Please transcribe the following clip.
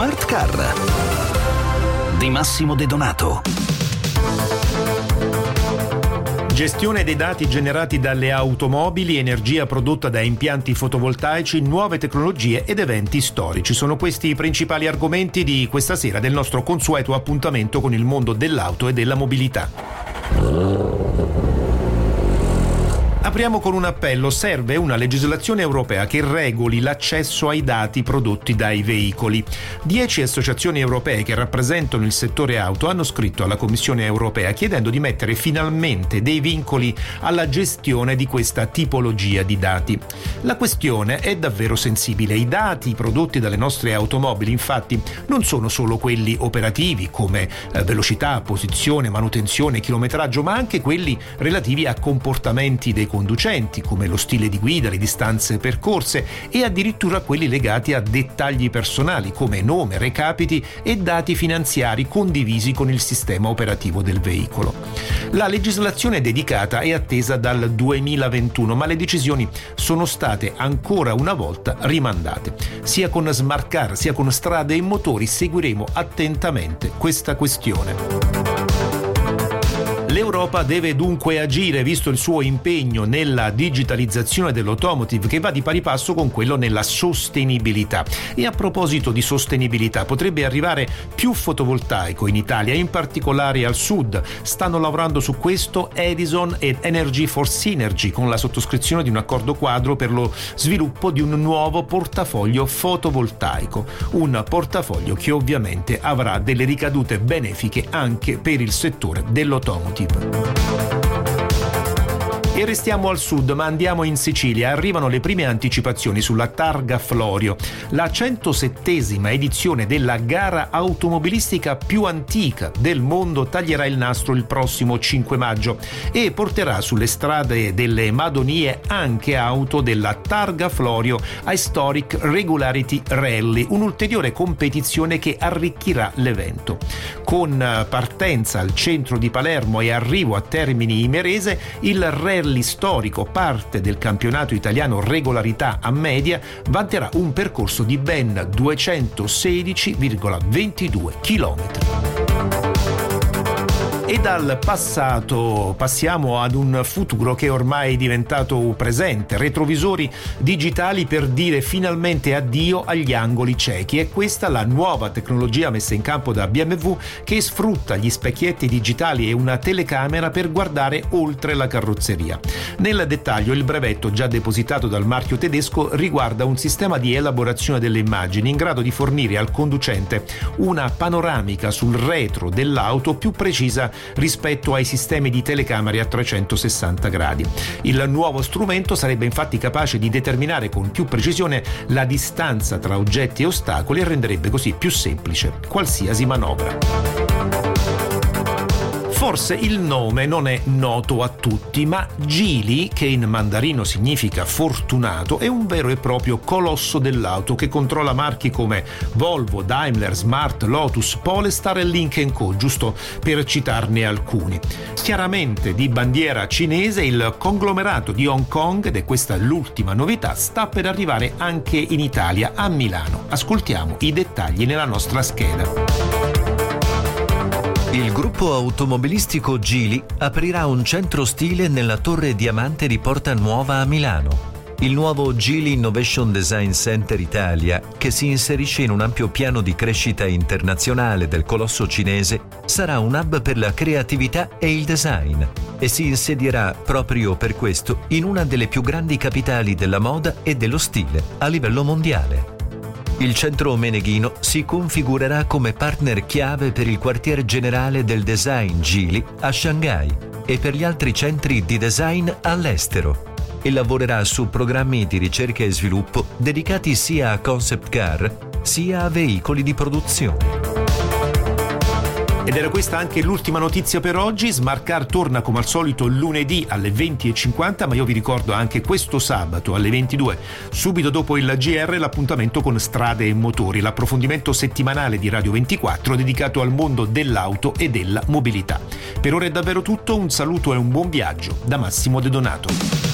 Smart Car di Massimo De Donato. Gestione dei dati generati dalle automobili, energia prodotta da impianti fotovoltaici, nuove tecnologie ed eventi storici. Sono questi i principali argomenti di questa sera del nostro consueto appuntamento con il mondo dell'auto e della mobilità. Apriamo con un appello. Serve una legislazione europea che regoli l'accesso ai dati prodotti dai veicoli. Dieci associazioni europee che rappresentano il settore auto hanno scritto alla Commissione europea chiedendo di mettere finalmente dei vincoli alla gestione di questa tipologia di dati. La questione è davvero sensibile. I dati prodotti dalle nostre automobili, infatti, non sono solo quelli operativi come eh, velocità, posizione, manutenzione, chilometraggio, ma anche quelli relativi a comportamenti dei conducenti conducenti, come lo stile di guida, le distanze percorse e addirittura quelli legati a dettagli personali come nome, recapiti e dati finanziari condivisi con il sistema operativo del veicolo. La legislazione dedicata è attesa dal 2021, ma le decisioni sono state ancora una volta rimandate. Sia con Smart Car sia con strade e motori seguiremo attentamente questa questione. L'Europa deve dunque agire visto il suo impegno nella digitalizzazione dell'automotive che va di pari passo con quello nella sostenibilità. E a proposito di sostenibilità, potrebbe arrivare più fotovoltaico in Italia, in particolare al sud. Stanno lavorando su questo Edison ed Energy for Synergy con la sottoscrizione di un accordo quadro per lo sviluppo di un nuovo portafoglio fotovoltaico. Un portafoglio che ovviamente avrà delle ricadute benefiche anche per il settore dell'automotive. equipa. E restiamo al sud, ma andiamo in Sicilia. Arrivano le prime anticipazioni sulla Targa Florio, la 107esima edizione della gara automobilistica più antica del mondo taglierà il nastro il prossimo 5 maggio e porterà sulle strade delle Madonie anche auto della Targa Florio Historic Regularity Rally, un'ulteriore competizione che arricchirà l'evento. Con partenza al centro di Palermo e arrivo a Termini Imerese, il Rally rally storico, parte del campionato italiano regolarità a media, vanterà un percorso di ben 216,22 km. E dal passato passiamo ad un futuro che è ormai diventato presente, retrovisori digitali per dire finalmente addio agli angoli ciechi. È questa la nuova tecnologia messa in campo da BMW che sfrutta gli specchietti digitali e una telecamera per guardare oltre la carrozzeria. Nel dettaglio il brevetto già depositato dal marchio tedesco riguarda un sistema di elaborazione delle immagini in grado di fornire al conducente una panoramica sul retro dell'auto più precisa rispetto ai sistemi di telecamere a 360 gradi. Il nuovo strumento sarebbe infatti capace di determinare con più precisione la distanza tra oggetti e ostacoli e renderebbe così più semplice qualsiasi manovra. Forse il nome non è noto a tutti, ma Gili, che in mandarino significa fortunato, è un vero e proprio colosso dell'auto che controlla marchi come Volvo, Daimler, Smart, Lotus, Polestar e Link Co, giusto per citarne alcuni. Chiaramente di bandiera cinese, il conglomerato di Hong Kong, ed è questa l'ultima novità, sta per arrivare anche in Italia, a Milano. Ascoltiamo i dettagli nella nostra scheda. Il gruppo automobilistico Gili aprirà un centro stile nella Torre Diamante di Porta Nuova a Milano. Il nuovo Gili Innovation Design Center Italia, che si inserisce in un ampio piano di crescita internazionale del colosso cinese, sarà un hub per la creatività e il design e si insedierà proprio per questo in una delle più grandi capitali della moda e dello stile a livello mondiale. Il centro Meneghino si configurerà come partner chiave per il quartier generale del design Gili a Shanghai e per gli altri centri di design all'estero e lavorerà su programmi di ricerca e sviluppo dedicati sia a concept car sia a veicoli di produzione. Ed era questa anche l'ultima notizia per oggi. Smart Car torna come al solito lunedì alle 20.50, ma io vi ricordo anche questo sabato alle 22, subito dopo il GR, l'appuntamento con Strade e Motori, l'approfondimento settimanale di Radio 24 dedicato al mondo dell'auto e della mobilità. Per ora è davvero tutto, un saluto e un buon viaggio da Massimo De Donato.